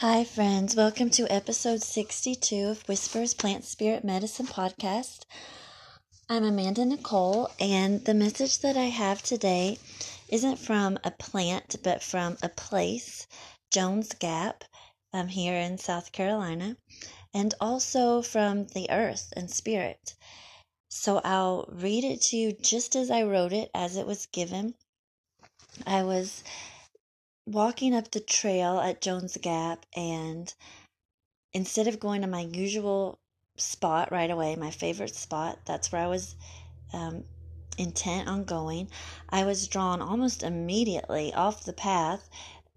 Hi, friends. Welcome to episode 62 of Whispers Plant Spirit Medicine Podcast. I'm Amanda Nicole, and the message that I have today isn't from a plant, but from a place, Jones Gap, um, here in South Carolina, and also from the earth and spirit. So I'll read it to you just as I wrote it, as it was given. I was walking up the trail at Jones Gap, and instead of going to my usual spot right away, my favorite spot, that's where I was um, intent on going, I was drawn almost immediately off the path,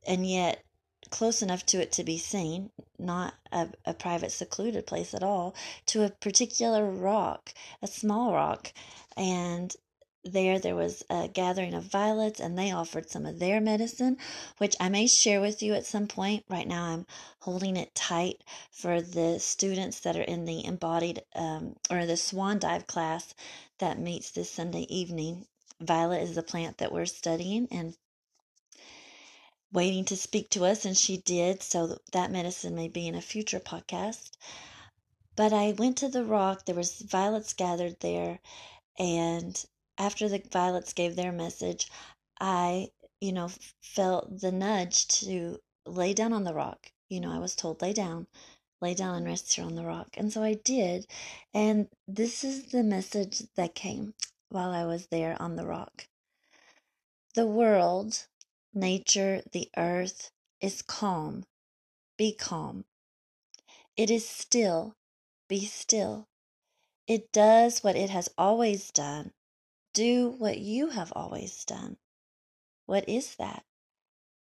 and yet close enough to it to be seen, not a, a private secluded place at all, to a particular rock, a small rock. And there there was a gathering of violets and they offered some of their medicine which i may share with you at some point. Right now i'm holding it tight for the students that are in the embodied um, or the swan dive class that meets this sunday evening. Violet is the plant that we're studying and waiting to speak to us and she did so that medicine may be in a future podcast. But i went to the rock. There was violets gathered there and after the violets gave their message, I, you know, felt the nudge to lay down on the rock. You know, I was told, lay down, lay down and rest here on the rock. And so I did. And this is the message that came while I was there on the rock. The world, nature, the earth is calm. Be calm. It is still. Be still. It does what it has always done. Do what you have always done. What is that?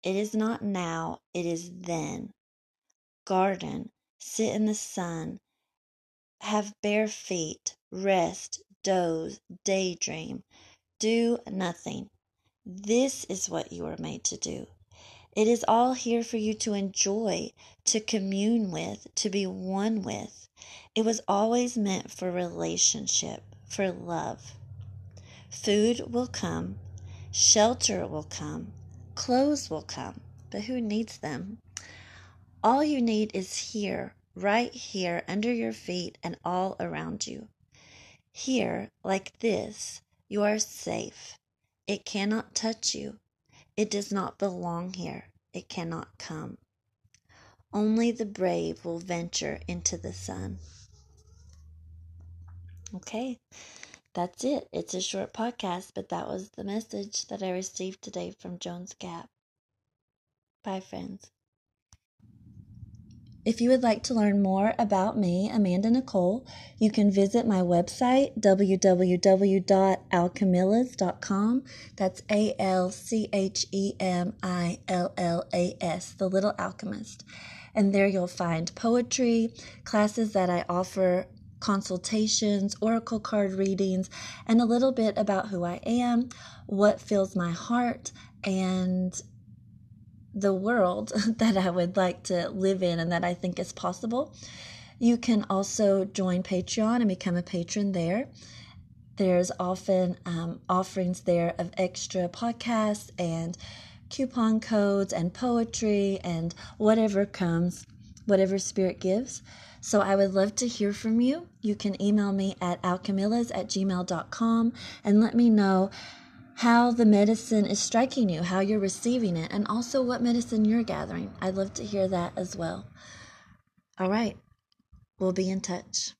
It is not now, it is then. Garden, sit in the sun, have bare feet, rest, doze, daydream, do nothing. This is what you are made to do. It is all here for you to enjoy, to commune with, to be one with. It was always meant for relationship, for love. Food will come, shelter will come, clothes will come, but who needs them? All you need is here, right here, under your feet and all around you. Here, like this, you are safe. It cannot touch you. It does not belong here. It cannot come. Only the brave will venture into the sun. Okay, that's it. It's a short podcast, but that was the message that I received today from Jones Gap. Bye, friends. If you would like to learn more about me, Amanda Nicole, you can visit my website, www.alchemillas.com. That's A L C H E M I L L A S, The Little Alchemist. And there you'll find poetry, classes that I offer consultations, oracle card readings, and a little bit about who I am, what fills my heart, and the world that I would like to live in and that I think is possible. You can also join Patreon and become a patron there. There's often um, offerings there of extra podcasts and coupon codes and poetry and whatever comes, whatever spirit gives. So I would love to hear from you. You can email me at alchemillas at gmail.com and let me know how the medicine is striking you, how you're receiving it, and also what medicine you're gathering. I'd love to hear that as well. All right, we'll be in touch.